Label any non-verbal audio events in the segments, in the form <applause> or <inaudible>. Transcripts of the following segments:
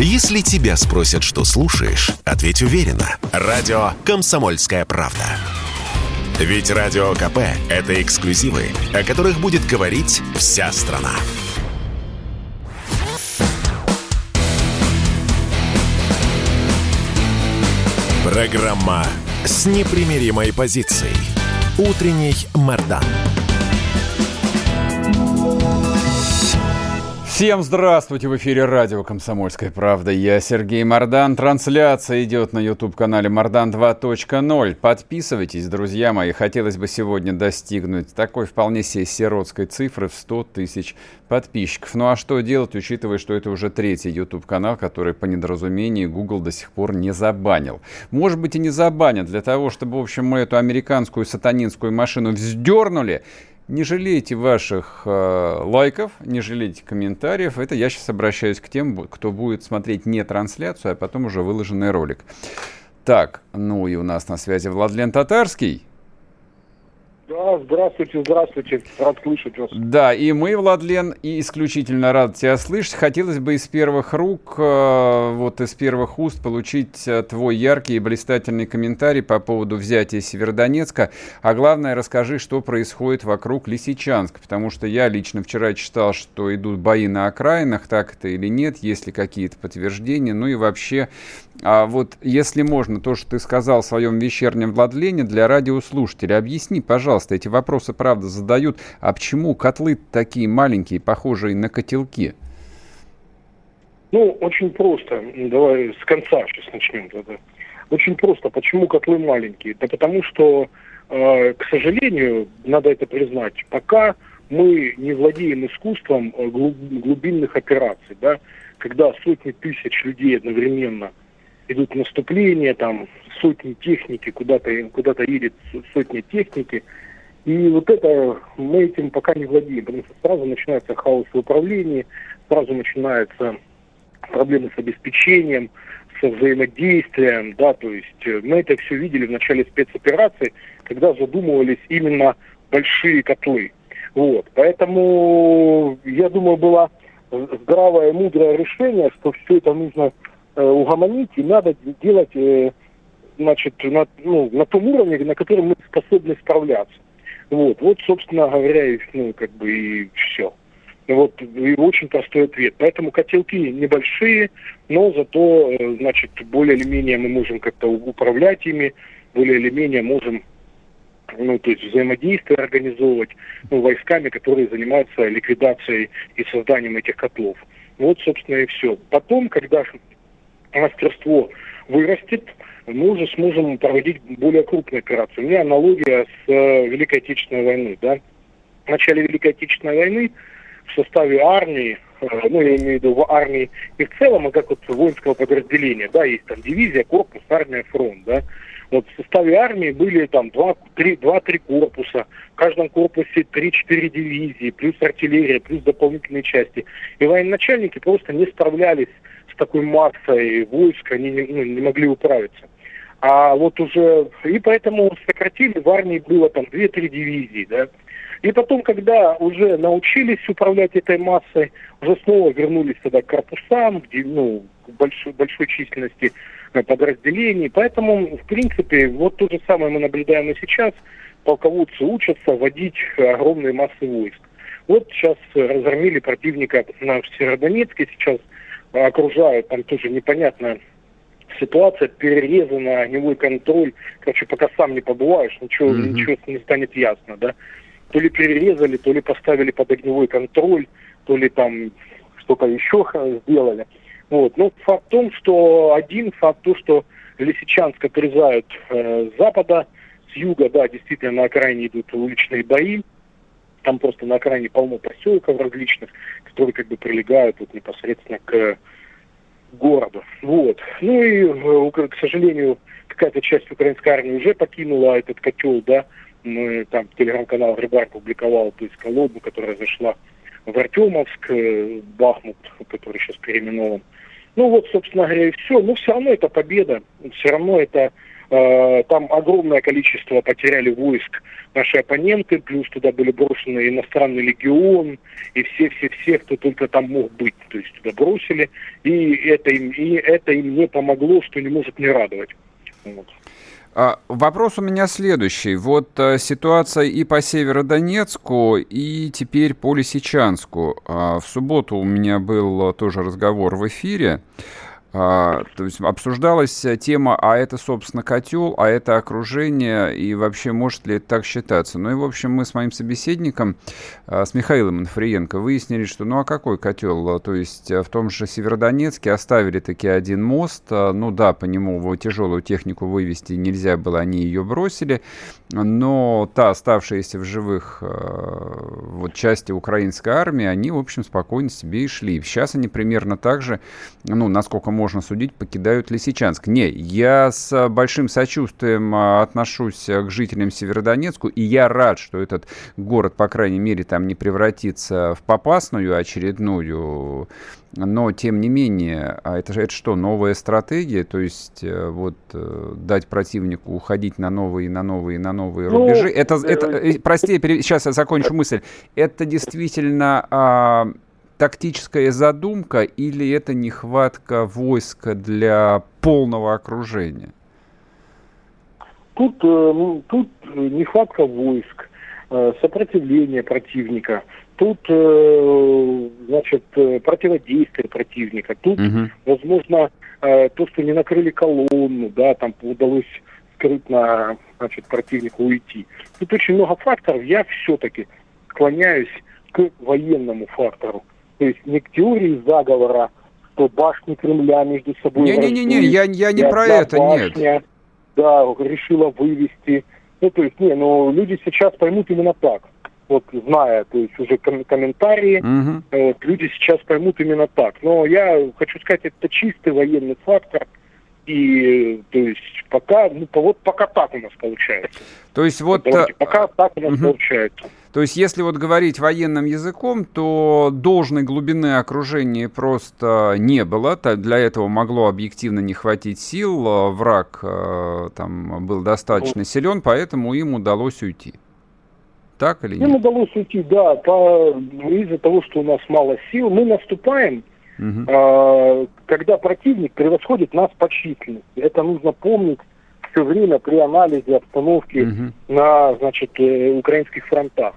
Если тебя спросят, что слушаешь, ответь уверенно. Радио «Комсомольская правда». Ведь Радио КП – это эксклюзивы, о которых будет говорить вся страна. Программа с непримиримой позицией. Утренний Мордан. Всем здравствуйте! В эфире радио «Комсомольская правда». Я Сергей Мордан. Трансляция идет на YouTube-канале Мордан 2.0. Подписывайтесь, друзья мои. Хотелось бы сегодня достигнуть такой вполне себе сиротской цифры в 100 тысяч подписчиков. Ну а что делать, учитывая, что это уже третий YouTube-канал, который по недоразумению Google до сих пор не забанил. Может быть и не забанят для того, чтобы, в общем, мы эту американскую сатанинскую машину вздернули не жалейте ваших э, лайков, не жалейте комментариев. Это я сейчас обращаюсь к тем, кто будет смотреть не трансляцию, а потом уже выложенный ролик. Так, ну и у нас на связи Владлен Татарский. Да, здравствуйте, здравствуйте. Рад слышать вас. Да, и мы, Владлен, и исключительно рад тебя слышать. Хотелось бы из первых рук, э, вот из первых уст получить э, твой яркий и блистательный комментарий по поводу взятия Северодонецка. А главное, расскажи, что происходит вокруг Лисичанска, потому что я лично вчера читал, что идут бои на окраинах, так это или нет, есть ли какие-то подтверждения, ну и вообще, а вот если можно, то, что ты сказал в своем вечернем Владлене для радиослушателей, объясни, пожалуйста, пожалуйста, эти вопросы, правда, задают. А почему котлы такие маленькие, похожие на котелки? Ну, очень просто. Давай с конца сейчас начнем тогда. Очень просто. Почему котлы маленькие? Да потому что, э, к сожалению, надо это признать, пока мы не владеем искусством э, глубинных операций, да, когда сотни тысяч людей одновременно идут наступления, там сотни техники, куда-то куда едет сотни техники, и вот это мы этим пока не владеем, потому что сразу начинается хаос в управлении, сразу начинаются проблемы с обеспечением, со взаимодействием, да, то есть э, мы это все видели в начале спецоперации, когда задумывались именно большие котлы. Вот, поэтому, я думаю, было здравое, мудрое решение, что все это нужно э, угомонить и надо делать, э, значит, на, ну, на том уровне, на котором мы способны справляться. Вот, вот, собственно говоря, и, ну, как бы и все. Вот, и очень простой ответ. Поэтому котелки небольшие, но зато, э, значит, более или менее мы можем как-то управлять ими, более или менее можем ну, то есть взаимодействие организовывать ну, войсками, которые занимаются ликвидацией и созданием этих котлов. Вот, собственно, и все. Потом, когда мастерство вырастет, мы уже сможем проводить более крупные операции. У меня аналогия с э, Великой Отечественной войной. Да? В начале Великой Отечественной войны в составе армии, э, ну, я имею в виду в армии и в целом, а как вот воинского подразделения, да, есть там дивизия, корпус, армия, фронт, да. Вот в составе армии были там два-три корпуса, в каждом корпусе 3-4 дивизии, плюс артиллерия, плюс дополнительные части. И военачальники просто не справлялись с такой массой войск, они не, ну, не могли управиться. А вот уже, и поэтому сократили, в армии было там 2-3 дивизии, да. И потом, когда уже научились управлять этой массой, уже снова вернулись тогда к корпусам, где, ну, большой, большой численности э, подразделений. Поэтому, в принципе, вот то же самое мы наблюдаем и сейчас. Полководцы учатся водить огромные массы войск. Вот сейчас разгромили противника на Северодонецке, сейчас окружают, там тоже непонятно, ситуация перерезана, огневой контроль. Короче, пока сам не побываешь, ничего, mm-hmm. ничего не станет ясно, да. То ли перерезали, то ли поставили под огневой контроль, то ли там что-то еще сделали. Вот. Но факт в том, что один факт то, что Лисичанск отрезают э, с запада, с юга, да, действительно на окраине идут уличные бои. Там просто на окраине полно поселков различных, которые как бы прилегают вот непосредственно к городу. Вот. Ну и, э, к сожалению, какая-то часть украинской армии уже покинула этот котел, да. Мы там телеграм-канал Рыбар публиковал, то есть колонну, которая зашла в Артемовск, э, Бахмут, который сейчас переименован. Ну вот, собственно говоря, и все. Но все равно это победа. Все равно это там огромное количество потеряли войск наши оппоненты, плюс туда были брошены иностранный легион, и все-все-все, кто только там мог быть, то есть туда бросили, и это им, и это им не помогло, что не может не радовать. Вот. А, вопрос у меня следующий. Вот а, ситуация и по Северодонецку, и теперь по Лисичанску. А, в субботу у меня был тоже разговор в эфире. А, то есть обсуждалась тема, а это, собственно, котел, а это окружение, и вообще может ли это так считаться. Ну и, в общем, мы с моим собеседником, а, с Михаилом Инфриенко, выяснили, что ну а какой котел? То есть в том же Северодонецке оставили таки один мост, ну да, по нему тяжелую технику вывести нельзя было, они ее бросили, но та оставшаяся в живых а, вот части украинской армии, они, в общем, спокойно себе и шли. Сейчас они примерно так же, ну, насколько можно судить, покидают Лисичанск. Не, я с большим сочувствием а, отношусь к жителям Северодонецку, и я рад, что этот город, по крайней мере, там не превратится в попасную очередную, но, тем не менее, а это, это что, новая стратегия? То есть, э, вот, э, дать противнику уходить на новые, на новые, на новые ну, рубежи? Это, это, э, прости, сейчас я закончу мысль. Это действительно а, тактическая задумка или это нехватка войска для полного окружения? Тут, э, ну, тут нехватка войск, э, сопротивление противника, тут, э, значит, противодействие противника, тут, угу. возможно, то, что не накрыли колонну, да, там удалось скрытно, значит, противнику уйти. Тут очень много факторов. Я все-таки склоняюсь к военному фактору. То есть не к теории заговора, что башни Кремля между собой... Не-не-не, я, я не про это, башня, нет. Да, решила вывести. Ну, то есть, не, ну, люди сейчас поймут именно так. Вот, зная, то есть, уже ком- комментарии, угу. вот, люди сейчас поймут именно так. Но я хочу сказать, это чистый военный фактор. И, то есть, пока, ну, вот пока так у нас получается. То есть, вот... Давайте, пока так у нас угу. получается. То есть, если вот говорить военным языком, то должной глубины окружения просто не было. Для этого могло объективно не хватить сил. А враг э, там был достаточно силен, поэтому им удалось уйти. Так или нет? Им удалось уйти, да, по, из-за того, что у нас мало сил. Мы наступаем, угу. когда противник превосходит нас по численности. Это нужно помнить все время при анализе обстановки угу. на, значит, э, украинских фронтах.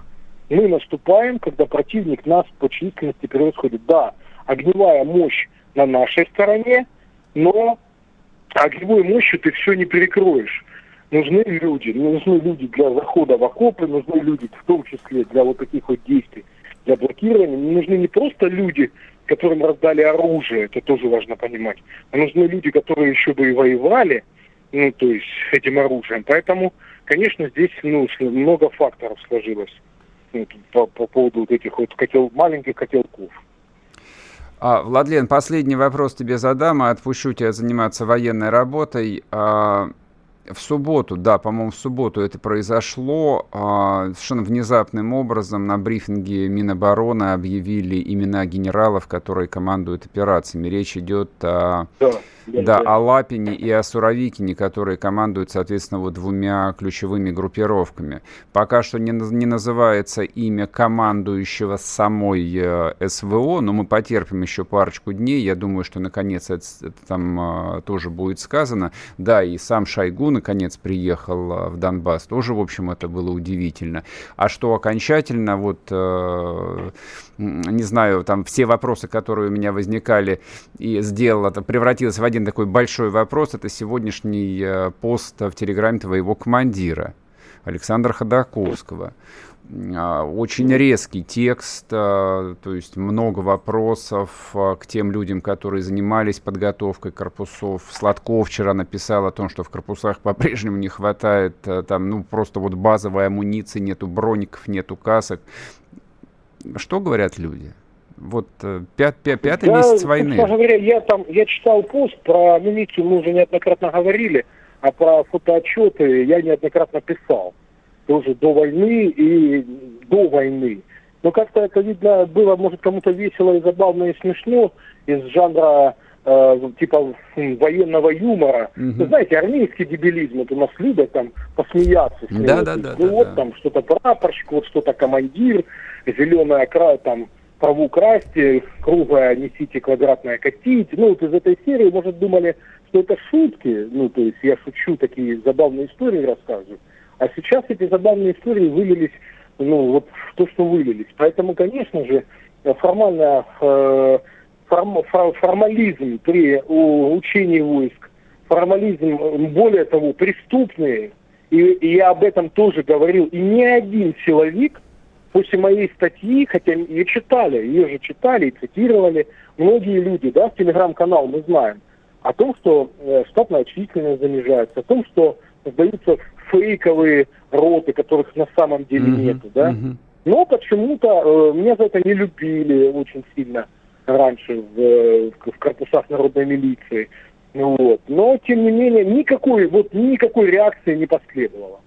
Мы наступаем, когда противник нас по численности превосходит. Да, огневая мощь на нашей стороне, но огневой мощью ты все не перекроешь. Нужны люди, нужны люди для захода в окопы, нужны люди в том числе для вот таких вот действий, для блокирования. Нужны не просто люди, которым раздали оружие, это тоже важно понимать, а нужны люди, которые еще бы и воевали, ну, то есть этим оружием. Поэтому, конечно, здесь ну, много факторов сложилось ну, по, по поводу вот этих вот котел, маленьких котелков. А, Владлен, последний вопрос тебе задам, а отпущу тебя заниматься военной работой. А, в субботу, да, по-моему, в субботу это произошло. А, совершенно внезапным образом на брифинге Минобороны объявили имена генералов, которые командуют операциями. Речь идет о... Да да, о Лапине и о Суровикине, которые командуют, соответственно, вот двумя ключевыми группировками. Пока что не, не называется имя командующего самой э, СВО, но мы потерпим еще парочку дней. Я думаю, что наконец это, это там э, тоже будет сказано. Да, и сам Шойгу наконец приехал э, в Донбасс. Тоже, в общем, это было удивительно. А что окончательно, вот, э, не знаю, там все вопросы, которые у меня возникали, и сделал это, превратилось в один такой большой вопрос. Это сегодняшний э, пост в Телеграме твоего командира Александра Ходаковского. А, очень резкий текст, э, то есть много вопросов э, к тем людям, которые занимались подготовкой корпусов. Сладков вчера написал о том, что в корпусах <laughs> по-прежнему не хватает там, ну, просто вот базовой амуниции, нету броников, нету касок. Что говорят люди? Вот э, пят, пят, пятый да, месяц войны. Говоря, я там я читал пост про милицию, мы уже неоднократно говорили, а про фотоотчеты я неоднократно писал. Тоже до войны и до войны. Но как-то это, видно, было, может, кому-то весело и забавно и смешно из жанра э, типа военного юмора. Угу. Вы знаете, армейский дебилизм, вот у нас любят там посмеяться. С да, да, да, ну да, вот да. там что-то прапорщик, вот что-то командир, зеленая край там траву красьте, круглое несите, квадратное катить. Ну, вот из этой серии, может, думали, что это шутки. Ну, то есть я шучу, такие забавные истории рассказываю. А сейчас эти забавные истории вылились, ну, вот в то, что вылились. Поэтому, конечно же, формально э, форм, формализм при учении войск, формализм, более того, преступные, и, и я об этом тоже говорил, и ни один силовик после моей статьи, хотя ее читали, ее же читали и цитировали многие люди, да, в телеграм-канал мы знаем, о том, что э, штатная численность занижается, о том, что создаются фейковые роты, которых на самом деле mm-hmm. нету, да. Mm-hmm. Но почему-то э, меня за это не любили очень сильно раньше в, в корпусах народной милиции. Ну, вот. Но, тем не менее, никакой, вот, никакой реакции не последовало.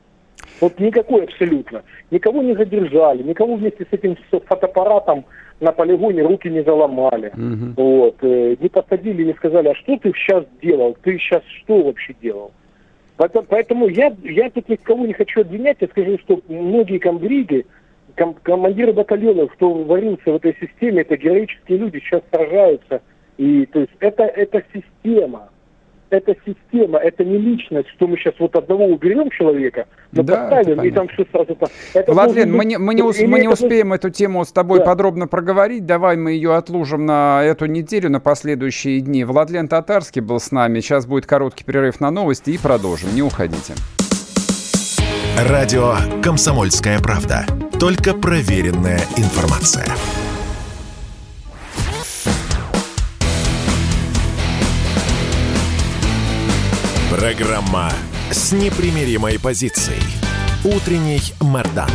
Вот никакой абсолютно. Никого не задержали, никого вместе с этим фотоаппаратом на полигоне руки не заломали. Угу. Вот. Э, не посадили, не сказали, а что ты сейчас делал? Ты сейчас что вообще делал? Поэтому, я, я тут никого не хочу обвинять, я скажу, что многие комбриги, ком, командиры батальонов, кто варился в этой системе, это героические люди, сейчас сражаются. И то есть это, это система это система, это не личность, что мы сейчас вот одного уберем человека, мы да, поставим, и там все сразу... Это Владлен, мы не, мы не, ус, мы не успеем эту тему с тобой да. подробно проговорить, давай мы ее отложим на эту неделю, на последующие дни. Владлен Татарский был с нами, сейчас будет короткий перерыв на новости и продолжим, не уходите. Радио «Комсомольская правда». Только проверенная информация. Программа с непримиримой позицией. Утренний Мордан.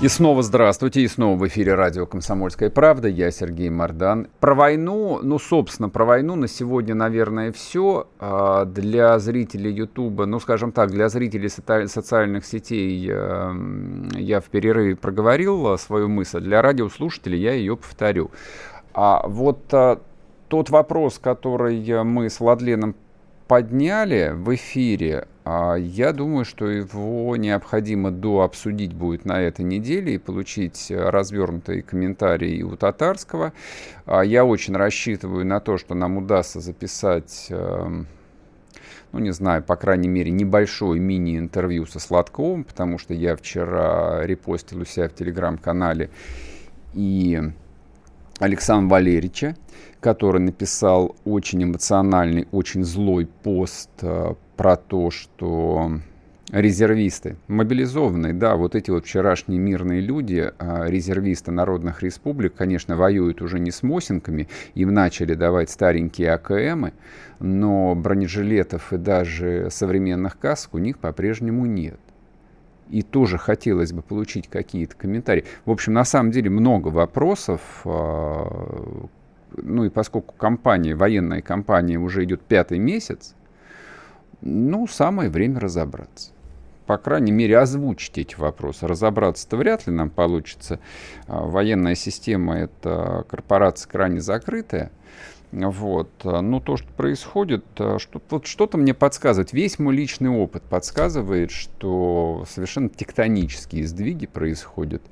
И снова здравствуйте, и снова в эфире радио «Комсомольская правда». Я Сергей Мордан. Про войну, ну, собственно, про войну на сегодня, наверное, все. А, для зрителей Ютуба, ну, скажем так, для зрителей социальных сетей эм, я в перерыве проговорил свою мысль. Для радиослушателей я ее повторю. А вот а, тот вопрос, который мы с Владленом подняли в эфире, а, я думаю, что его необходимо дообсудить будет на этой неделе и получить развернутые комментарии у Татарского. А, я очень рассчитываю на то, что нам удастся записать эм, ну, не знаю, по крайней мере, небольшое мини-интервью со Сладковым, потому что я вчера репостил у себя в телеграм-канале и Александра Валерьевича, который написал очень эмоциональный, очень злой пост э, про то, что резервисты, мобилизованные, да, вот эти вот вчерашние мирные люди, э, резервисты народных республик, конечно, воюют уже не с Мосинками, им начали давать старенькие АКМы, но бронежилетов и даже современных каск у них по-прежнему нет и тоже хотелось бы получить какие-то комментарии. В общем, на самом деле много вопросов, э, ну и поскольку компания, военная компания уже идет пятый месяц, ну, самое время разобраться. По крайней мере, озвучить эти вопросы. Разобраться-то вряд ли нам получится. А, военная система – это корпорация крайне закрытая. Вот. Но то, что происходит, что, вот что-то мне подсказывает. Весь мой личный опыт подсказывает, что совершенно тектонические сдвиги происходят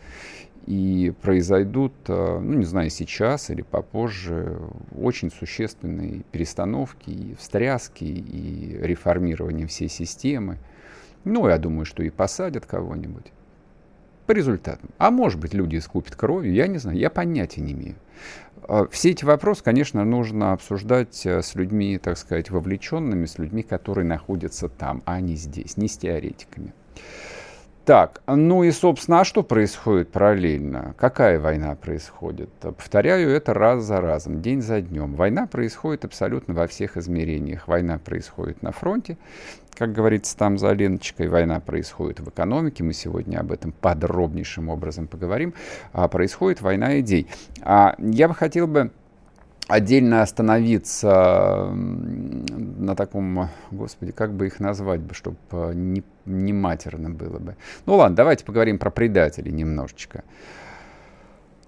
и произойдут, э, ну не знаю, сейчас или попозже, очень существенные перестановки и встряски, и реформирование всей системы. Ну, я думаю, что и посадят кого-нибудь. По результатам. А может быть, люди искупят кровью, я не знаю, я понятия не имею. Э, все эти вопросы, конечно, нужно обсуждать э, с людьми, так сказать, вовлеченными, с людьми, которые находятся там, а не здесь, не с теоретиками. Так, ну и, собственно, а что происходит параллельно? Какая война происходит? Повторяю это раз за разом, день за днем. Война происходит абсолютно во всех измерениях. Война происходит на фронте, как говорится там за Леночкой, война происходит в экономике, мы сегодня об этом подробнейшим образом поговорим, а происходит война идей. А я бы хотел бы отдельно остановиться на таком, господи, как бы их назвать бы, чтобы э, не, не матерно было бы. Ну ладно, давайте поговорим про предателей немножечко.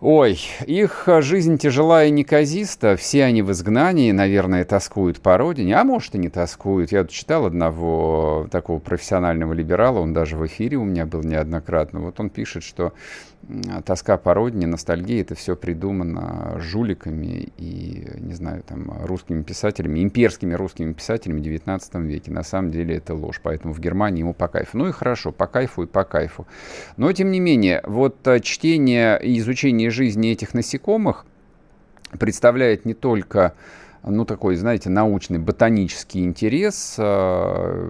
Ой, их жизнь тяжела и неказиста, все они в изгнании, наверное, тоскуют по родине, а может и не тоскуют. Я читал одного такого профессионального либерала, он даже в эфире у меня был неоднократно. Вот он пишет, что тоска по родине, ностальгия, это все придумано жуликами и, не знаю, там, русскими писателями, имперскими русскими писателями в 19 веке. На самом деле это ложь, поэтому в Германии ему по кайфу. Ну и хорошо, по кайфу и по кайфу. Но, тем не менее, вот э, чтение и изучение жизни этих насекомых представляет не только ну, такой, знаете, научный, ботанический интерес. А,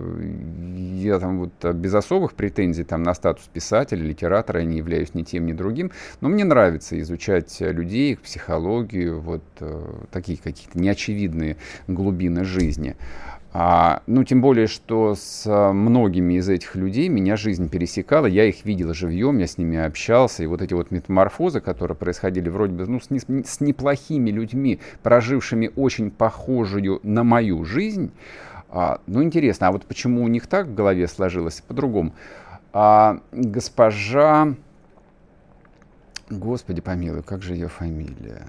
я там вот без особых претензий там, на статус писателя, литератора, я не являюсь ни тем, ни другим. Но мне нравится изучать людей, их психологию, вот э, такие какие-то неочевидные глубины жизни. А, ну, тем более, что с а, многими из этих людей меня жизнь пересекала, я их видел живьем, я с ними общался, и вот эти вот метаморфозы, которые происходили вроде бы ну, с, не, с неплохими людьми, прожившими очень похожую на мою жизнь, а, ну, интересно, а вот почему у них так в голове сложилось, по-другому. А, госпожа, господи помилуй, как же ее фамилия?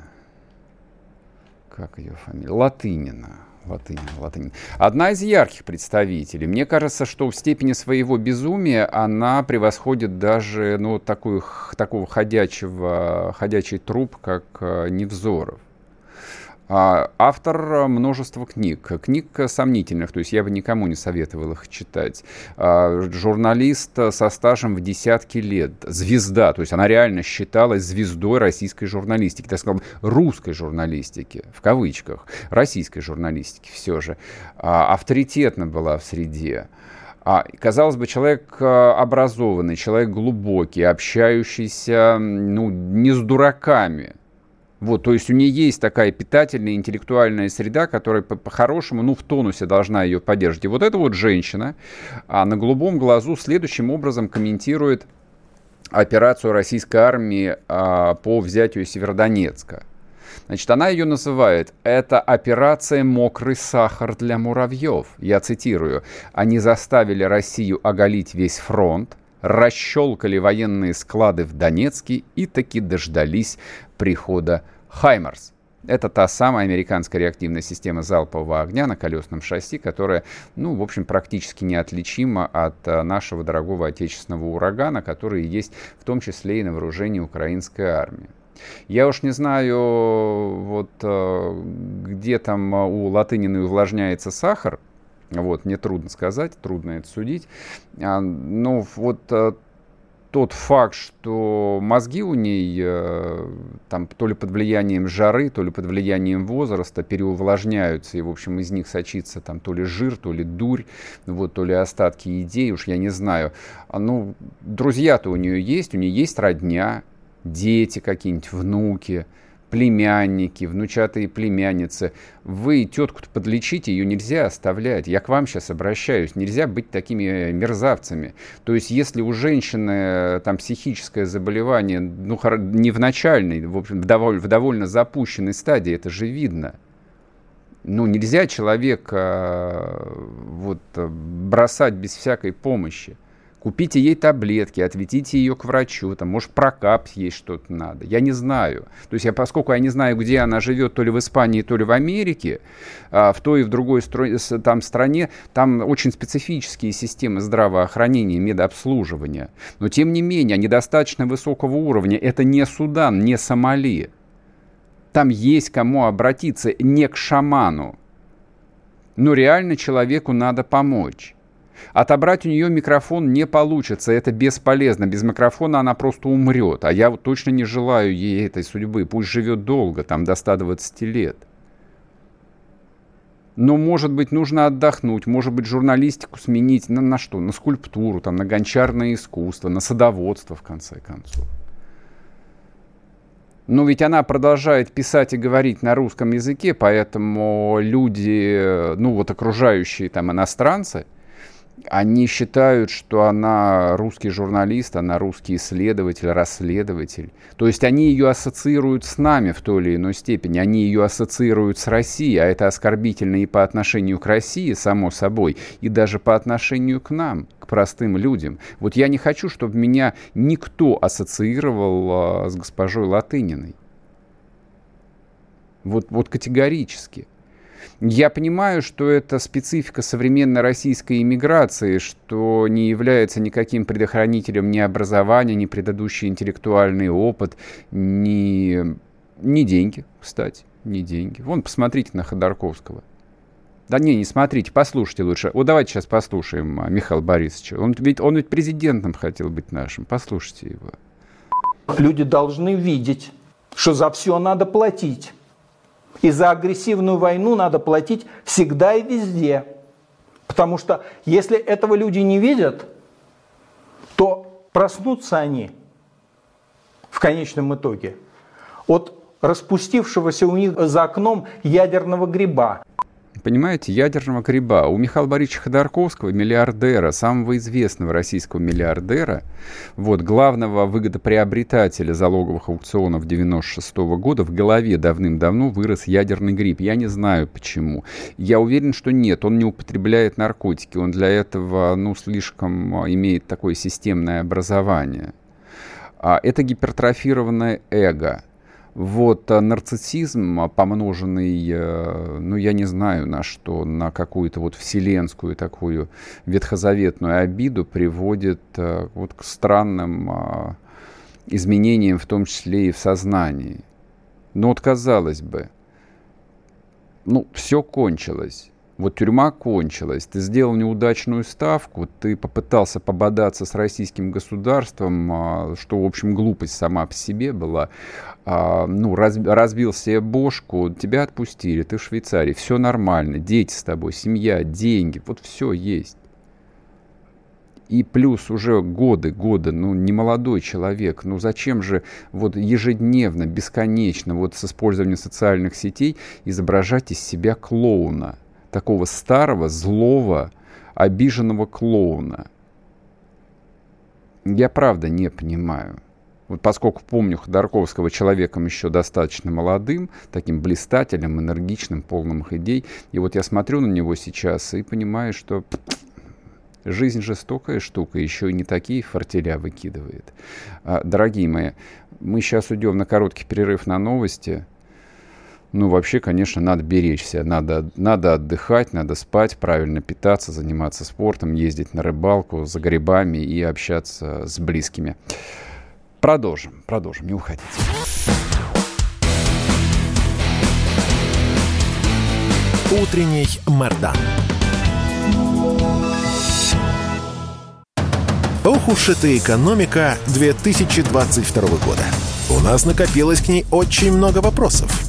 Как ее фамилия? Латынина. Латынь, латынь. Одна из ярких представителей. Мне кажется, что в степени своего безумия она превосходит даже ну, такую, такого ходячего, ходячий труп, как э, Невзоров. А, автор множества книг, книг сомнительных, то есть я бы никому не советовал их читать. А, журналист со стажем в десятки лет, звезда, то есть она реально считалась звездой российской журналистики, так сказать, русской журналистики, в кавычках, российской журналистики все же. А, авторитетно была в среде. А, казалось бы, человек образованный, человек глубокий, общающийся ну, не с дураками, вот, то есть у нее есть такая питательная интеллектуальная среда, которая по-хорошему, ну, в тонусе должна ее поддерживать. И вот эта вот женщина а, на голубом глазу следующим образом комментирует операцию российской армии а, по взятию Северодонецка. Значит, она ее называет «Это операция «Мокрый сахар для муравьев». Я цитирую. «Они заставили Россию оголить весь фронт, расщелкали военные склады в Донецке и таки дождались прихода «Хаймарс». Это та самая американская реактивная система залпового огня на колесном шасси, которая, ну, в общем, практически неотличима от э, нашего дорогого отечественного урагана, который есть в том числе и на вооружении украинской армии. Я уж не знаю, вот э, где там у Латынины увлажняется сахар, вот, мне трудно сказать, трудно это судить. А, но вот э, тот факт, что мозги у ней э, там то ли под влиянием жары, то ли под влиянием возраста переувлажняются, и, в общем, из них сочится там то ли жир, то ли дурь, вот, то ли остатки идей, уж я не знаю. А, ну, друзья-то у нее есть, у нее есть родня, дети какие-нибудь, внуки, племянники, внучатые племянницы. Вы тетку-то подлечите, ее нельзя оставлять. Я к вам сейчас обращаюсь. Нельзя быть такими мерзавцами. То есть, если у женщины э, там психическое заболевание, ну, не в начальной, в общем, в довольно, в довольно запущенной стадии, это же видно. Ну, нельзя человека э, вот, бросать без всякой помощи. Купите ей таблетки, отведите ее к врачу, там, может, прокап ей что-то надо. Я не знаю. То есть, я, поскольку я не знаю, где она живет, то ли в Испании, то ли в Америке, а, в той и в другой там стране, там очень специфические системы здравоохранения, медобслуживания. Но, тем не менее, они достаточно высокого уровня. Это не Судан, не Сомали. Там есть кому обратиться, не к шаману. Но реально человеку надо помочь. Отобрать у нее микрофон не получится, это бесполезно. Без микрофона она просто умрет. А я точно не желаю ей этой судьбы. Пусть живет долго, там до 120 лет. Но, может быть, нужно отдохнуть, может быть, журналистику сменить на, на что? На скульптуру, там, на гончарное искусство, на садоводство, в конце концов. Но ведь она продолжает писать и говорить на русском языке, поэтому люди, ну вот окружающие там иностранцы – они считают, что она русский журналист, она русский исследователь, расследователь. То есть они ее ассоциируют с нами в той или иной степени, они ее ассоциируют с Россией, а это оскорбительно и по отношению к России, само собой, и даже по отношению к нам, к простым людям. Вот я не хочу, чтобы меня никто ассоциировал а, с госпожой Латыниной. Вот, вот категорически. Я понимаю, что это специфика современной российской иммиграции, что не является никаким предохранителем ни образования, ни предыдущий интеллектуальный опыт, ни, ни деньги, кстати, ни деньги. Вон, посмотрите на Ходорковского. Да не, не смотрите, послушайте лучше. Вот давайте сейчас послушаем а, Михаила Борисовича. Он ведь, он ведь президентом хотел быть нашим. Послушайте его. Люди должны видеть, что за все надо платить. И за агрессивную войну надо платить всегда и везде. Потому что если этого люди не видят, то проснутся они в конечном итоге от распустившегося у них за окном ядерного гриба понимаете, ядерного гриба. У Михаила Борисовича Ходорковского, миллиардера, самого известного российского миллиардера, вот, главного выгодоприобретателя залоговых аукционов 96 -го года, в голове давным-давно вырос ядерный гриб. Я не знаю почему. Я уверен, что нет, он не употребляет наркотики. Он для этого, ну, слишком а, имеет такое системное образование. А это гипертрофированное эго – вот а нарциссизм, помноженный, э, ну, я не знаю на что, на какую-то вот вселенскую такую ветхозаветную обиду, приводит э, вот к странным а, изменениям, в том числе и в сознании. Но вот казалось бы, ну, все кончилось. Вот тюрьма кончилась, ты сделал неудачную ставку, ты попытался пободаться с российским государством, что, в общем, глупость сама по себе была, а, ну, раз, разбил себе бошку, тебя отпустили, ты в Швейцарии, все нормально, дети с тобой, семья, деньги, вот все есть. И плюс уже годы, годы, ну, не молодой человек, ну, зачем же вот ежедневно, бесконечно, вот с использованием социальных сетей изображать из себя клоуна, такого старого, злого, обиженного клоуна? Я правда не понимаю вот поскольку помню Ходорковского человеком еще достаточно молодым, таким блистателем, энергичным, полным идей, и вот я смотрю на него сейчас и понимаю, что жизнь жестокая штука, еще и не такие фортеля выкидывает. А, дорогие мои, мы сейчас уйдем на короткий перерыв на новости. Ну, вообще, конечно, надо беречься, надо, надо отдыхать, надо спать, правильно питаться, заниматься спортом, ездить на рыбалку за грибами и общаться с близкими. Продолжим, продолжим, не уходите. Утренний Мордан. Ох уж эта экономика 2022 года. У нас накопилось к ней очень много вопросов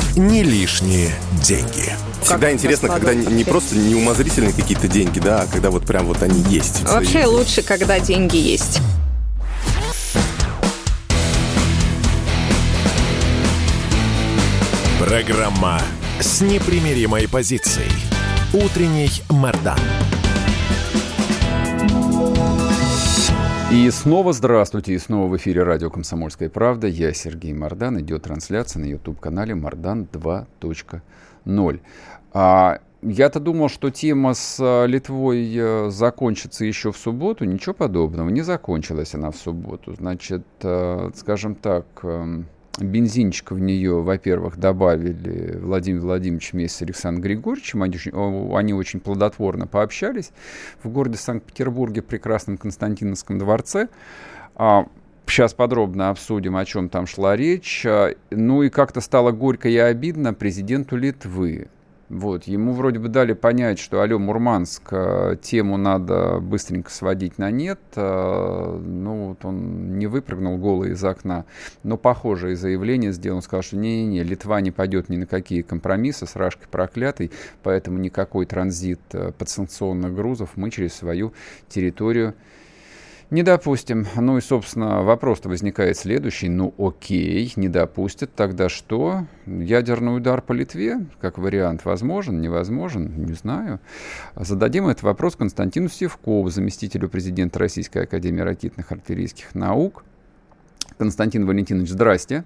«Не лишние деньги». Всегда интересно, когда не просто неумозрительные какие-то деньги, да, а когда вот прям вот они есть. Вообще лучше, когда деньги есть. Программа с непримиримой позицией. Утренний Мордан. И снова здравствуйте, и снова в эфире радио «Комсомольская правда». Я Сергей Мордан. Идет трансляция на YouTube-канале «Мордан 2.0». А, я-то думал, что тема с а, Литвой э, закончится еще в субботу. Ничего подобного. Не закончилась она в субботу. Значит, э, скажем так, эм, бензинчика в нее, во-первых, добавили Владимир Владимирович вместе с Александром Григорьевичем. Они, они очень плодотворно пообщались в городе Санкт-Петербурге, в прекрасном Константиновском дворце. Сейчас а, подробно обсудим, о чем там шла речь. Ну и как-то стало горько и обидно президенту Литвы Вот, ему вроде бы дали понять, что, алло, Мурманск, э, тему надо быстренько сводить на нет. Э, ну, вот он не выпрыгнул голый из окна, но похожее заявление сделал. Он сказал, что не-не-не, Литва не пойдет ни на какие компромиссы с Рашкой проклятой, поэтому никакой транзит э, подсанкционных грузов мы через свою территорию не допустим. Ну и, собственно, вопрос-то возникает следующий. Ну окей, не допустят. Тогда что? Ядерный удар по Литве, как вариант, возможен, невозможен? Не знаю. Зададим этот вопрос Константину Севкову, заместителю президента Российской Академии ракетных артиллерийских наук. Константин Валентинович, здрасте.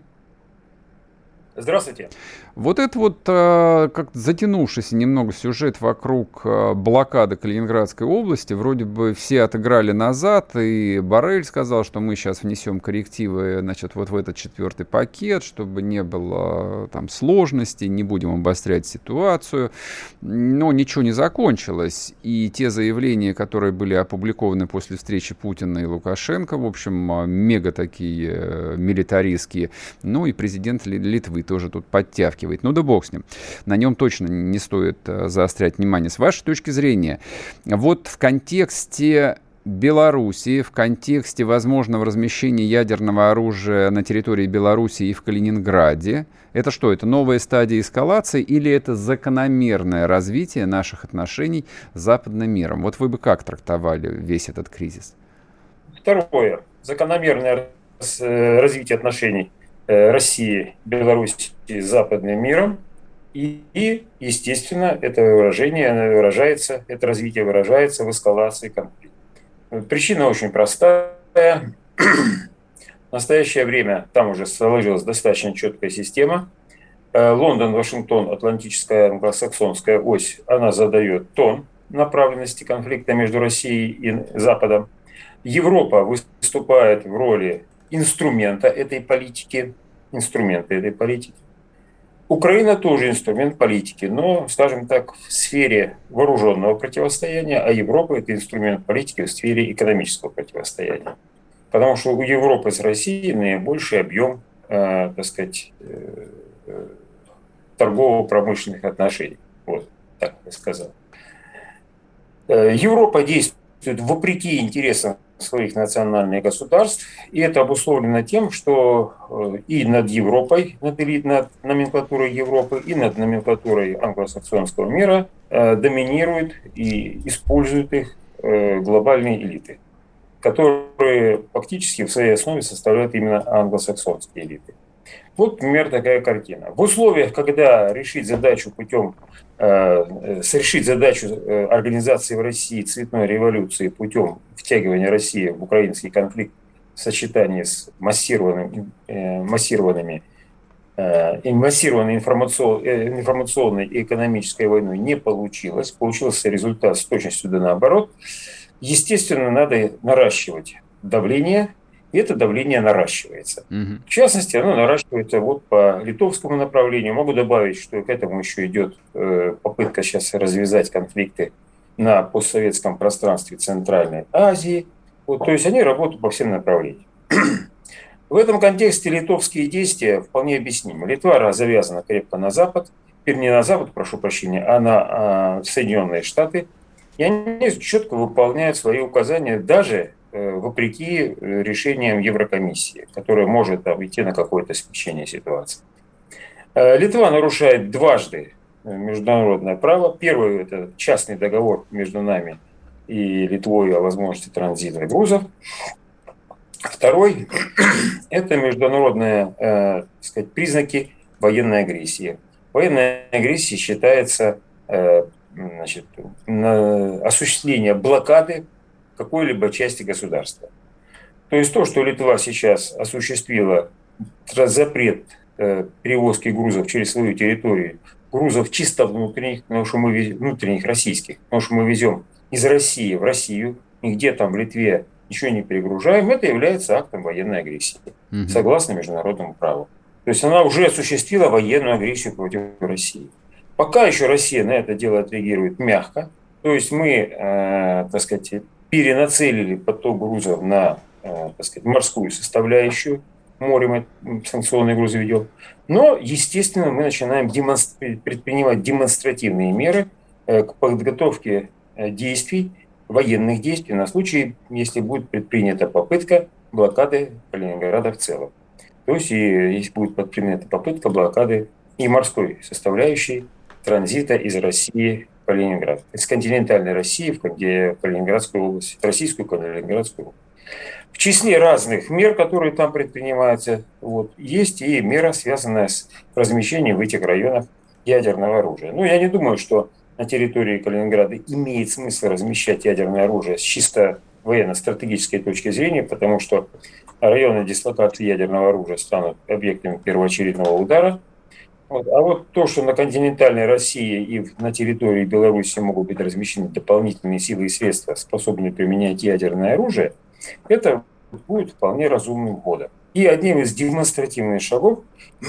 Здравствуйте. Вот это вот э, как затянувшийся немного сюжет вокруг э, блокады Калининградской области, вроде бы все отыграли назад, и Барель сказал, что мы сейчас внесем коррективы, значит, вот в этот четвертый пакет, чтобы не было там сложностей, не будем обострять ситуацию, но ничего не закончилось, и те заявления, которые были опубликованы после встречи Путина и Лукашенко, в общем, э, мега такие милитаристские, ну и президент Литвы тоже тут подтягивает. Ну да бог с ним. На нем точно не стоит э, заострять внимание. С вашей точки зрения, вот в контексте Белоруссии в контексте возможного размещения ядерного оружия на территории Беларуси и в Калининграде. Это что, это новая стадия эскалации или это закономерное развитие наших отношений с западным миром? Вот вы бы как трактовали весь этот кризис? Второе. Закономерное э, развитие отношений России, Беларуси западным миром. И, и, естественно, это выражение выражается, это развитие выражается в эскалации конфликта. Причина очень простая. В настоящее время там уже сложилась достаточно четкая система. Э, Лондон, Вашингтон, Атлантическая англосаксонская ось, она задает тон направленности конфликта между Россией и Западом. Европа выступает в роли инструмента этой политики, инструмента этой политики. Украина тоже инструмент политики, но, скажем так, в сфере вооруженного противостояния, а Европа – это инструмент политики в сфере экономического противостояния. Потому что у Европы с Россией наибольший объем, э, так сказать, э торгово-промышленных отношений. Вот, так я сказал. Э, Европа действует вопреки интересам своих национальных государств. И это обусловлено тем, что э, и над Европой, над, над номенклатурой Европы, и над номенклатурой англосаксонского мира э, доминируют и используют их э, глобальные элиты, которые фактически в своей основе составляют именно англосаксонские элиты. Вот, например, такая картина. В условиях, когда решить задачу путем, э, решить задачу э, организации в России цветной революции путем втягивания России в украинский конфликт в сочетании с массированным, э, массированными э, массированной информацион, э, информационной и экономической войной не получилось. Получился результат с точностью да наоборот. Естественно, надо наращивать давление и это давление наращивается. Угу. В частности, оно наращивается вот по литовскому направлению. Могу добавить, что к этому еще идет э, попытка сейчас развязать конфликты на постсоветском пространстве Центральной Азии. Вот, то есть они работают по всем направлениям. <clears throat> В этом контексте литовские действия вполне объяснимы. Литва завязана крепко на Запад, не на Запад, прошу прощения, а на а, Соединенные Штаты. И они четко выполняют свои указания даже вопреки э, решениям Еврокомиссии, которая может идти на какое-то смещение ситуации. Э, Литва нарушает дважды международное право. Первый – это частный договор между нами и Литвой о возможности транзита грузов. Второй – это международные э, сказать, признаки военной агрессии. Военная агрессия считается э, значит, осуществление блокады какой-либо части государства. То есть то, что Литва сейчас осуществила запрет э, перевозки грузов через свою территорию, грузов чисто внутренних, потому что мы внутренних российских, потому что мы везем из России в Россию, нигде там в Литве ничего не перегружаем, это является актом военной агрессии, угу. согласно международному праву. То есть она уже осуществила военную агрессию против России. Пока еще Россия на это дело отреагирует мягко, то есть мы, э, так сказать, перенацелили поток грузов на э, так сказать, морскую составляющую, морем санкционные грузы ведем. Но, естественно, мы начинаем демонстр... предпринимать демонстративные меры э, к подготовке э, действий, военных действий на случай, если будет предпринята попытка блокады Калининграда в целом. То есть, если будет предпринята попытка блокады и морской составляющей транзита из России Калининград. Из континентальной России в Калининградскую область, в российскую Калининградскую область. В числе разных мер, которые там предпринимаются, вот, есть и мера, связанная с размещением в этих районах ядерного оружия. Ну, я не думаю, что на территории Калининграда имеет смысл размещать ядерное оружие с чисто военно-стратегической точки зрения, потому что районы дислокации ядерного оружия станут объектами первоочередного удара. Вот. А вот то, что на континентальной России и на территории Беларуси могут быть размещены дополнительные силы и средства, способные применять ядерное оружие – это будет вполне разумным ходом. И одним из демонстративных шагов <clears throat>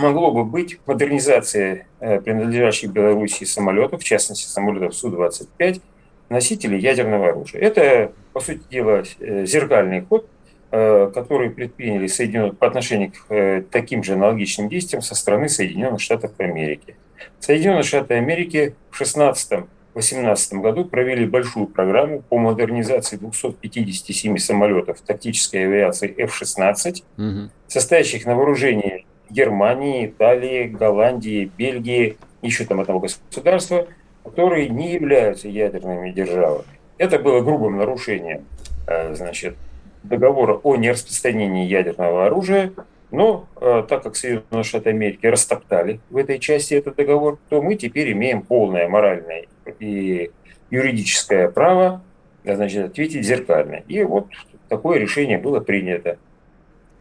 могло бы быть модернизация э, принадлежащих Беларуси самолетов, в частности самолетов Су-25, носителей ядерного оружия. Это, по сути дела, э, зеркальный ход, э, который предприняли Соединенные, по отношению к таким же аналогичным действиям со стороны Соединенных Штатов Америки. Соединенные Штаты Америки в 16 2018 году провели большую программу по модернизации 257 самолетов тактической авиации F-16, угу. состоящих на вооружении Германии, Италии, Голландии, Бельгии, еще там одного государства, которые не являются ядерными державами. Это было грубым нарушением э, значит, договора о нераспространении ядерного оружия, но э, так как Соединенные Штаты Америки растоптали в этой части этот договор, то мы теперь имеем полное моральное и юридическое право значит, ответить зеркально. И вот такое решение было принято.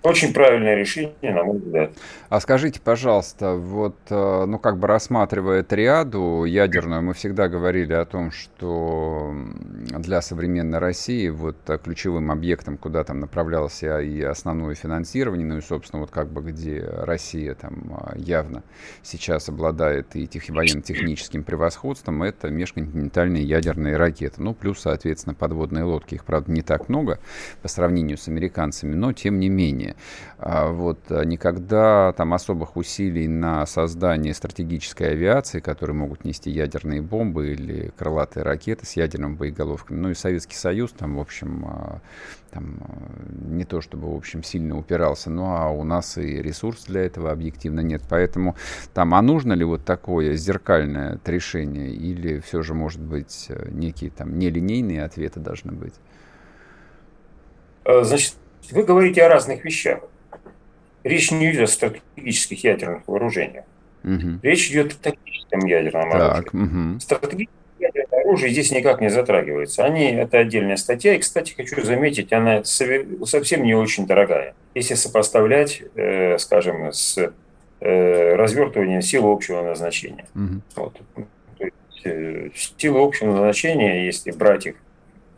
Очень правильное решение, на мой взгляд. А скажите, пожалуйста, вот, э, ну, как бы рассматривая триаду ядерную, мы всегда говорили о том, что для современной России вот э, ключевым объектом, куда там направлялось и основное финансирование, ну и, собственно, вот как бы где Россия там э, явно сейчас обладает и тех, военно-техническим превосходством, это межконтинентальные ядерные ракеты. Ну, плюс, соответственно, подводные лодки. Их, правда, не так много по сравнению с американцами, но тем не менее. А, вот, а, никогда там особых усилий на создание стратегической авиации, которые могут нести ядерные бомбы или крылатые ракеты с ядерными боеголовками. Ну и Советский Союз там, в общем, а, там, не то чтобы, в общем, сильно упирался, ну а у нас и ресурс для этого объективно нет. Поэтому там, а нужно ли вот такое зеркальное решение или все же, может быть, некие там нелинейные ответы должны быть? Значит, вы говорите о разных вещах. Речь не идет о стратегических ядерных вооружениях. Угу. Речь идет о тактическом ядерном так, оружии. Угу. Стратегическое ядерное оружие здесь никак не затрагивается. Они, это отдельная статья. И, кстати, хочу заметить, она совсем не очень дорогая. Если сопоставлять, э, скажем, с э, развертыванием силы общего назначения. Угу. Вот. То есть, э, силы общего назначения, если брать их,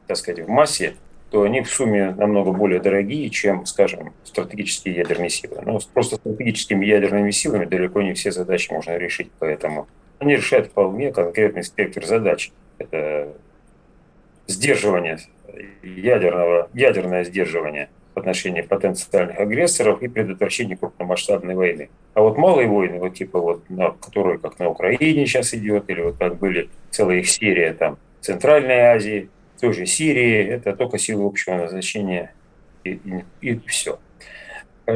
так сказать, в массе, то они в сумме намного более дорогие, чем, скажем, стратегические ядерные силы. Но просто стратегическими ядерными силами далеко не все задачи можно решить, поэтому они решают вполне конкретный спектр задач. Это сдерживание ядерного, ядерное сдерживание в отношении потенциальных агрессоров и предотвращение крупномасштабной войны. А вот малые войны, вот типа вот, на, которые как на Украине сейчас идет, или вот как были целая их серия там Центральной Азии, той же Сирии, это только силы общего назначения и, и, и все.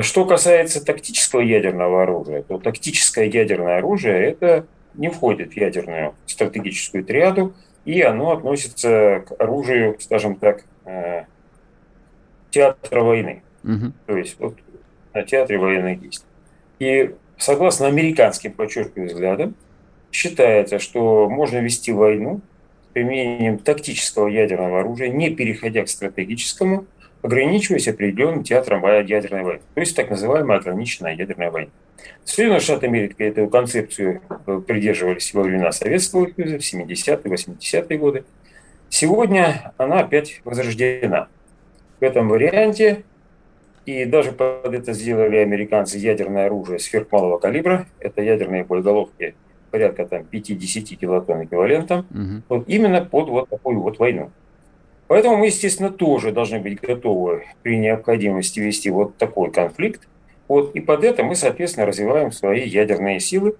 Что касается тактического ядерного оружия, то тактическое ядерное оружие это не входит в ядерную стратегическую триаду, и оно относится к оружию, скажем так, э, театра войны. Угу. То есть вот на театре военных действий. И согласно американским, подчеркиваю, взглядам, считается, что можно вести войну применением тактического ядерного оружия, не переходя к стратегическому, ограничиваясь определенным театром ядерной войны, то есть так называемая ограниченная ядерная война. Соединенные Штаты Америки эту концепцию э, придерживались во времена Советского Союза в 70-е, 80-е годы. Сегодня она опять возрождена. В этом варианте, и даже под это сделали американцы ядерное оружие сверхмалого калибра, это ядерные боеголовки порядка там 5-10 килотонн эквивалентом, угу. вот именно под вот такую вот войну. Поэтому мы, естественно, тоже должны быть готовы при необходимости вести вот такой конфликт, Вот, и под это мы, соответственно, развиваем свои ядерные силы,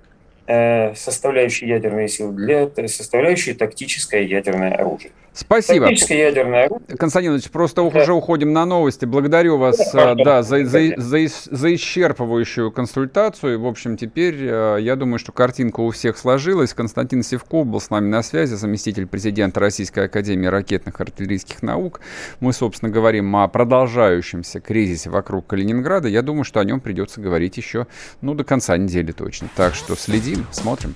Э, составляющие ядерные силы для составляющей тактическое ядерное оружие. Спасибо. Тактическое ядерное оружие. Константин Ильич, просто да. уже уходим на новости. Благодарю вас да, да, за, за, за, за исчерпывающую консультацию. В общем, теперь э, я думаю, что картинка у всех сложилась. Константин Севков был с нами на связи, заместитель президента Российской Академии ракетных и артиллерийских наук. Мы, собственно, говорим о продолжающемся кризисе вокруг Калининграда. Я думаю, что о нем придется говорить еще ну, до конца недели точно. Так что следи следим, смотрим.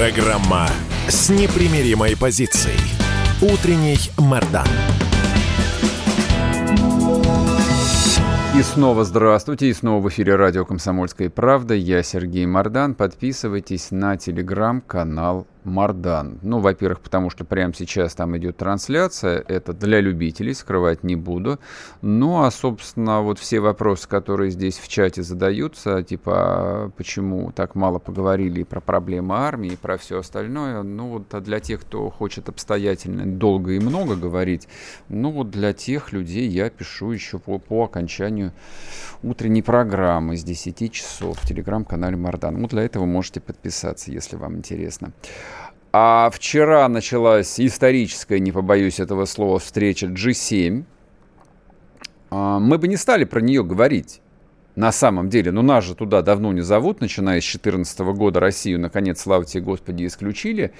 Программа с непримиримой позицией. Утренний Мордан. И снова здравствуйте, и снова в эфире радио «Комсомольская правда». Я Сергей Мордан. Подписывайтесь на телеграм-канал Мардан. Ну, во-первых, потому что прямо сейчас там идет трансляция. Это для любителей, скрывать не буду. Ну, а, собственно, вот все вопросы, которые здесь в чате задаются, типа, а почему так мало поговорили про проблемы армии, и про все остальное, ну, вот а для тех, кто хочет обстоятельно, долго и много говорить, ну, вот для тех людей я пишу еще по, по окончанию утренней программы с 10 часов в телеграм-канале Мардан. Ну, для этого можете подписаться, если вам интересно. А вчера началась историческая, не побоюсь этого слова, встреча G7. А, мы бы не стали про нее говорить. На самом деле, ну нас же туда давно не зовут, начиная с 2014 года Россию, наконец, слава тебе Господи, исключили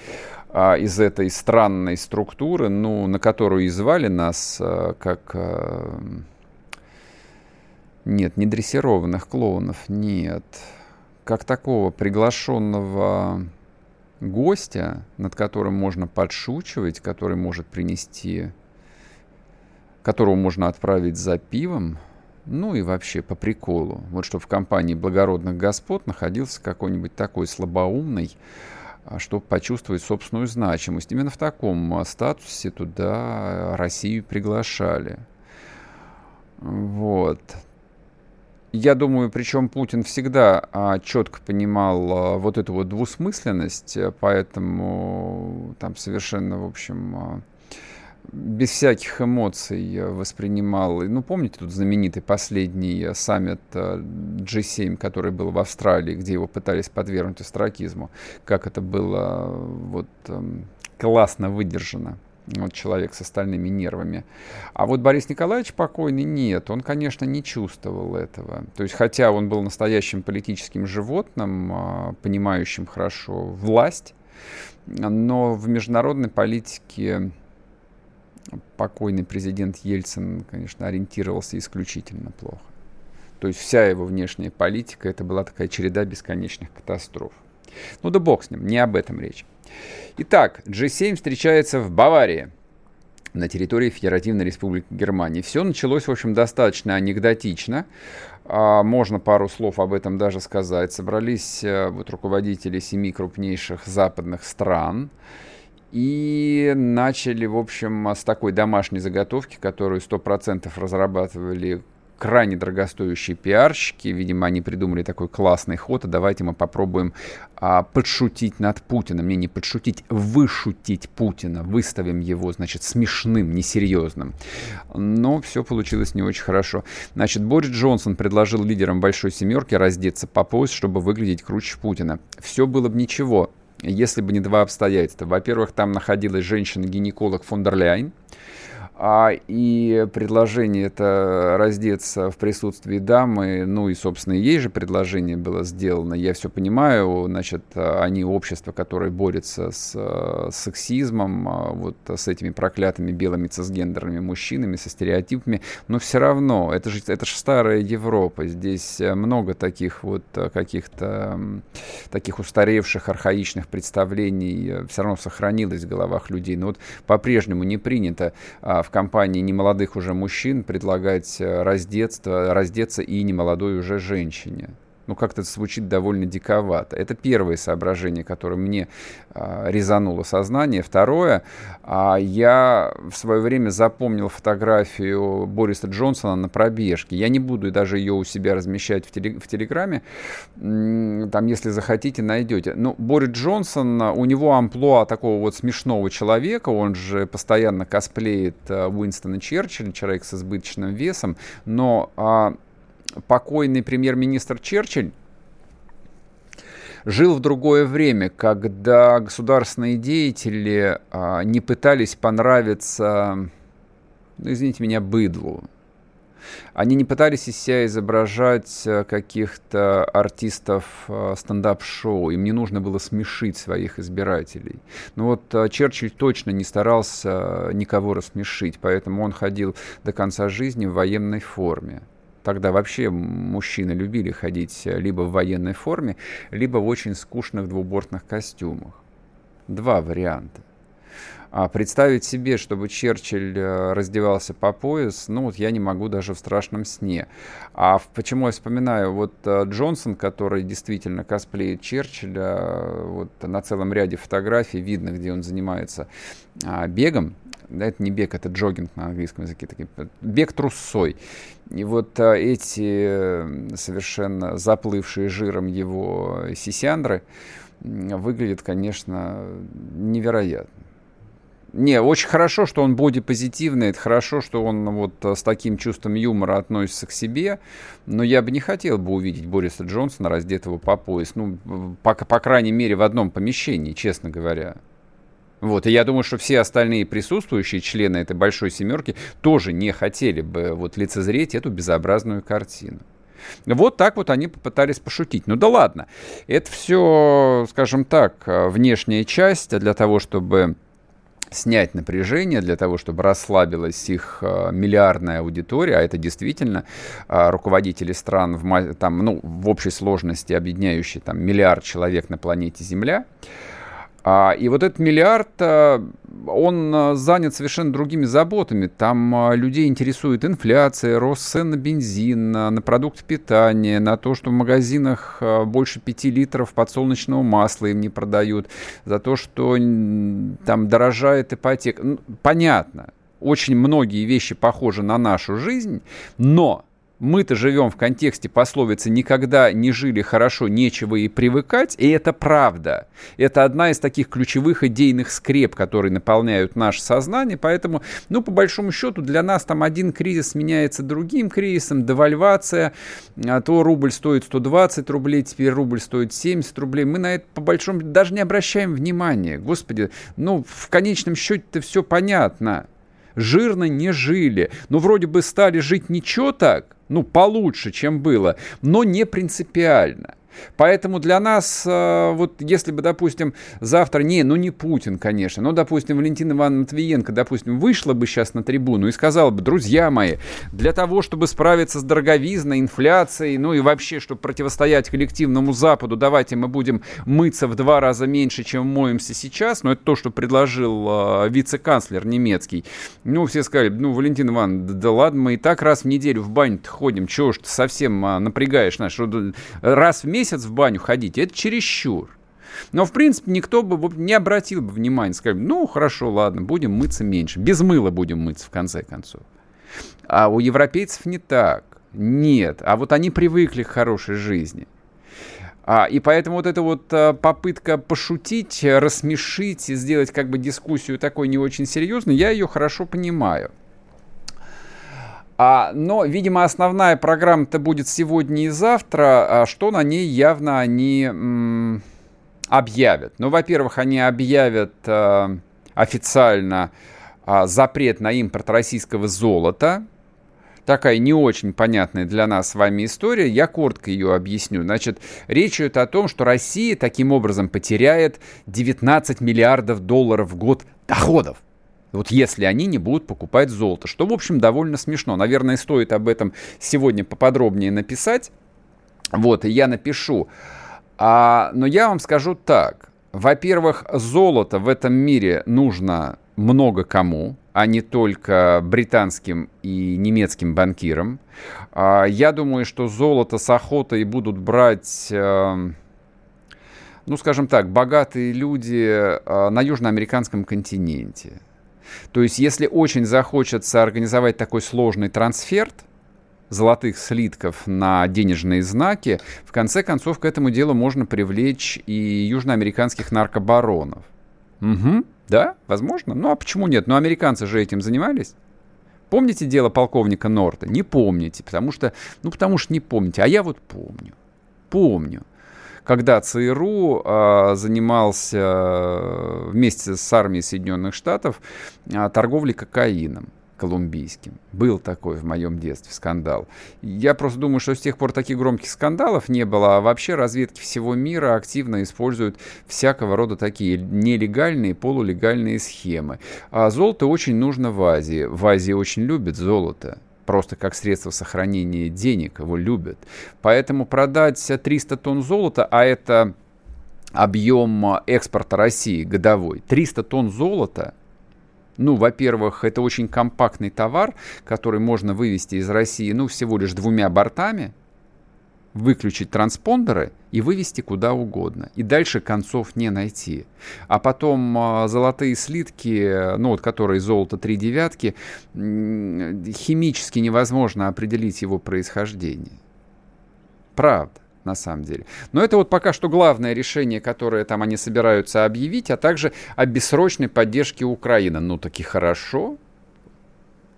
а, из этой странной структуры, ну, на которую и звали нас а, как... А, нет, не дрессированных клоунов, нет. Как такого приглашенного гостя, над которым можно подшучивать, который может принести, которого можно отправить за пивом, ну и вообще по приколу. Вот чтобы в компании благородных господ находился какой-нибудь такой слабоумный, а, чтобы почувствовать собственную значимость. Именно в таком а, статусе туда Россию приглашали. Вот я думаю, причем Путин всегда а, четко понимал а, вот эту вот двусмысленность, поэтому там совершенно, в общем, а, без всяких эмоций воспринимал. Ну, помните тут знаменитый последний саммит G7, который был в Австралии, где его пытались подвергнуть астракизму, как это было вот классно выдержано вот человек с остальными нервами. А вот Борис Николаевич покойный нет, он, конечно, не чувствовал этого. То есть, хотя он был настоящим политическим животным, а, понимающим хорошо власть, но в международной политике покойный президент Ельцин, конечно, ориентировался исключительно плохо. То есть вся его внешняя политика это была такая череда бесконечных катастроф. Ну да бог с ним, не об этом речь. Итак, G7 встречается в Баварии на территории Федеративной Республики Германии. Все началось, в общем, достаточно анекдотично. А, можно пару слов об этом даже сказать. Собрались э, вот, руководители семи крупнейших западных стран и начали, в общем, с такой домашней заготовки, которую 100% разрабатывали крайне дорогостоящие пиарщики. Видимо, они придумали такой классный ход, а давайте мы попробуем а, подшутить над Путиным. Не, не подшутить, вышутить Путина. Выставим его, значит, смешным, несерьезным. Но все получилось не очень хорошо. Значит, Борис Джонсон предложил лидерам Большой Семерки раздеться по пояс, чтобы выглядеть круче Путина. Все было бы ничего, если бы не два обстоятельства. Во-первых, там находилась женщина-гинеколог фон дер Ляйн, а, и предложение это раздеться в присутствии дамы, ну и, собственно, ей же предложение было сделано. Я все понимаю, значит, они общество, которое борется с, с сексизмом, а, вот с этими проклятыми белыми цисгендерными мужчинами, со стереотипами, но все равно, это же, это же старая Европа, здесь много таких вот каких-то таких устаревших, архаичных представлений все равно сохранилось в головах людей, но вот по-прежнему не принято а, в компании немолодых уже мужчин предлагать раздеться, раздеться и немолодой уже женщине ну, как-то звучит довольно диковато. Это первое соображение, которое мне э, резануло сознание. Второе, э, я в свое время запомнил фотографию Бориса Джонсона на пробежке. Я не буду даже ее у себя размещать в, теле, в Телеграме. Там, если захотите, найдете. Но Борис Джонсон, у него амплуа такого вот смешного человека, он же постоянно косплеит э, Уинстона Черчилля, человек с избыточным весом, но... Э, покойный премьер-министр Черчилль жил в другое время, когда государственные деятели а, не пытались понравиться, ну, извините меня, быдлу. Они не пытались из себя изображать а, каких-то артистов а, стендап-шоу. Им не нужно было смешить своих избирателей. Но вот Черчилль точно не старался никого рассмешить, поэтому он ходил до конца жизни в военной форме. Тогда вообще мужчины любили ходить либо в военной форме, либо в очень скучных двубортных костюмах. Два варианта. А представить себе, чтобы Черчилль э, раздевался по пояс, ну вот я не могу даже в страшном сне. А почему я вспоминаю, вот э, Джонсон, который действительно косплеит Черчилля, э, вот на целом ряде фотографий видно, где он занимается а, бегом, да, это не бег, это джогинг на английском языке, такие, бег трусой. И вот а, эти совершенно заплывшие жиром его сисяндры выглядят, конечно, невероятно. Не, очень хорошо, что он бодипозитивный, это хорошо, что он вот с таким чувством юмора относится к себе, но я бы не хотел бы увидеть Бориса Джонсона раздетого по пояс, ну, по, по крайней мере, в одном помещении, честно говоря. Вот, и я думаю, что все остальные присутствующие члены этой большой семерки тоже не хотели бы вот лицезреть эту безобразную картину. Вот так вот они попытались пошутить. Ну да ладно, это все, скажем так, внешняя часть для того, чтобы снять напряжение для того, чтобы расслабилась их э, миллиардная аудитория, а это действительно э, руководители стран в, там, ну, в общей сложности объединяющие там, миллиард человек на планете Земля. А, и вот этот миллиард, а, он а, занят совершенно другими заботами. Там людей интересует инфляция, рост цен на бензин, на продукты питания, на то, что в магазинах больше 5 литров подсолнечного масла им не продают, за то, что там дорожает ипотека. Ну, понятно, очень многие вещи похожи на нашу жизнь, но мы-то живем в контексте пословицы «никогда не жили хорошо, нечего и привыкать», и это правда. Это одна из таких ключевых идейных скреп, которые наполняют наше сознание, поэтому, ну, по большому счету, для нас там один кризис сменяется другим кризисом, девальвация, а то рубль стоит 120 рублей, теперь рубль стоит 70 рублей, мы на это по большому даже не обращаем внимания. Господи, ну, в конечном счете-то все понятно. Жирно не жили, но вроде бы стали жить ничего так, ну, получше, чем было, но не принципиально. Поэтому для нас, э, вот если бы, допустим, завтра, не, ну не Путин, конечно, но, допустим, Валентина Ивановна Матвиенко, допустим, вышла бы сейчас на трибуну и сказала бы, друзья мои, для того, чтобы справиться с дороговизной, инфляцией, ну и вообще, чтобы противостоять коллективному Западу, давайте мы будем мыться в два раза меньше, чем моемся сейчас, но это то, что предложил э, вице-канцлер немецкий. Ну, все сказали, ну, Валентина Ивановна, да ладно, мы и так раз в неделю в баню ходим, чего ж ты совсем а, напрягаешь нас, что раз в месяц месяц в баню ходить, это чересчур. Но, в принципе, никто бы не обратил бы внимания. Сказали, ну, хорошо, ладно, будем мыться меньше. Без мыла будем мыться, в конце концов. А у европейцев не так. Нет. А вот они привыкли к хорошей жизни. А, и поэтому вот эта вот а, попытка пошутить, рассмешить и сделать как бы дискуссию такой не очень серьезной, я ее хорошо понимаю. А, но, видимо, основная программа-то будет сегодня и завтра, а что на ней явно они м, объявят. Ну, во-первых, они объявят а, официально а, запрет на импорт российского золота. Такая не очень понятная для нас с вами история. Я коротко ее объясню. Значит, речь идет о том, что Россия таким образом потеряет 19 миллиардов долларов в год доходов. Вот если они не будут покупать золото, что, в общем, довольно смешно. Наверное, стоит об этом сегодня поподробнее написать. Вот, я напишу. А, но я вам скажу так. Во-первых, золото в этом мире нужно много кому. а не только британским и немецким банкирам. А, я думаю, что золото с охотой будут брать, эм, ну, скажем так, богатые люди э, на южноамериканском континенте. То есть, если очень захочется организовать такой сложный трансферт золотых слитков на денежные знаки, в конце концов к этому делу можно привлечь и южноамериканских наркобаронов. Угу, да, возможно. Ну а почему нет? Ну американцы же этим занимались. Помните дело полковника Норта? Не помните, потому что, ну потому что не помните. А я вот помню. Помню когда ЦРУ э, занимался э, вместе с армией Соединенных Штатов э, торговлей кокаином колумбийским. Был такой в моем детстве скандал. Я просто думаю, что с тех пор таких громких скандалов не было, а вообще разведки всего мира активно используют всякого рода такие нелегальные, полулегальные схемы. А золото очень нужно в Азии. В Азии очень любят золото просто как средство сохранения денег, его любят. Поэтому продать 300 тонн золота, а это объем экспорта России годовой, 300 тонн золота, ну, во-первых, это очень компактный товар, который можно вывести из России, ну, всего лишь двумя бортами, выключить транспондеры и вывести куда угодно. И дальше концов не найти. А потом э, золотые слитки, ну вот которые золото три девятки, химически невозможно определить его происхождение. Правда на самом деле. Но это вот пока что главное решение, которое там они собираются объявить, а также о бессрочной поддержке Украины. Ну таки хорошо,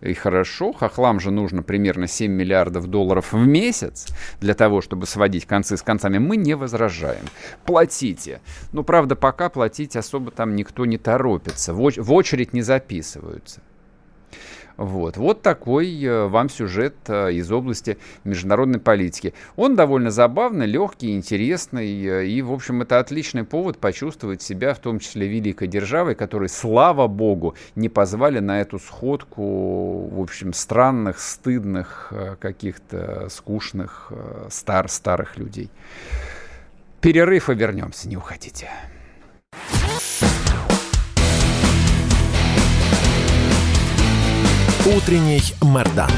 и хорошо, хохлам же нужно примерно 7 миллиардов долларов в месяц для того, чтобы сводить концы с концами. Мы не возражаем. Платите. Ну, правда, пока платить особо там никто не торопится. В, очередь не записываются. Вот, вот такой э, вам сюжет э, из области международной политики. Он довольно забавный, легкий, интересный, э, и, в общем, это отличный повод почувствовать себя, в том числе великой державой, которой, слава богу, не позвали на эту сходку, в общем, странных, стыдных, каких-то скучных, стар, старых людей. Перерыв и вернемся, не уходите. Утренний Мордан.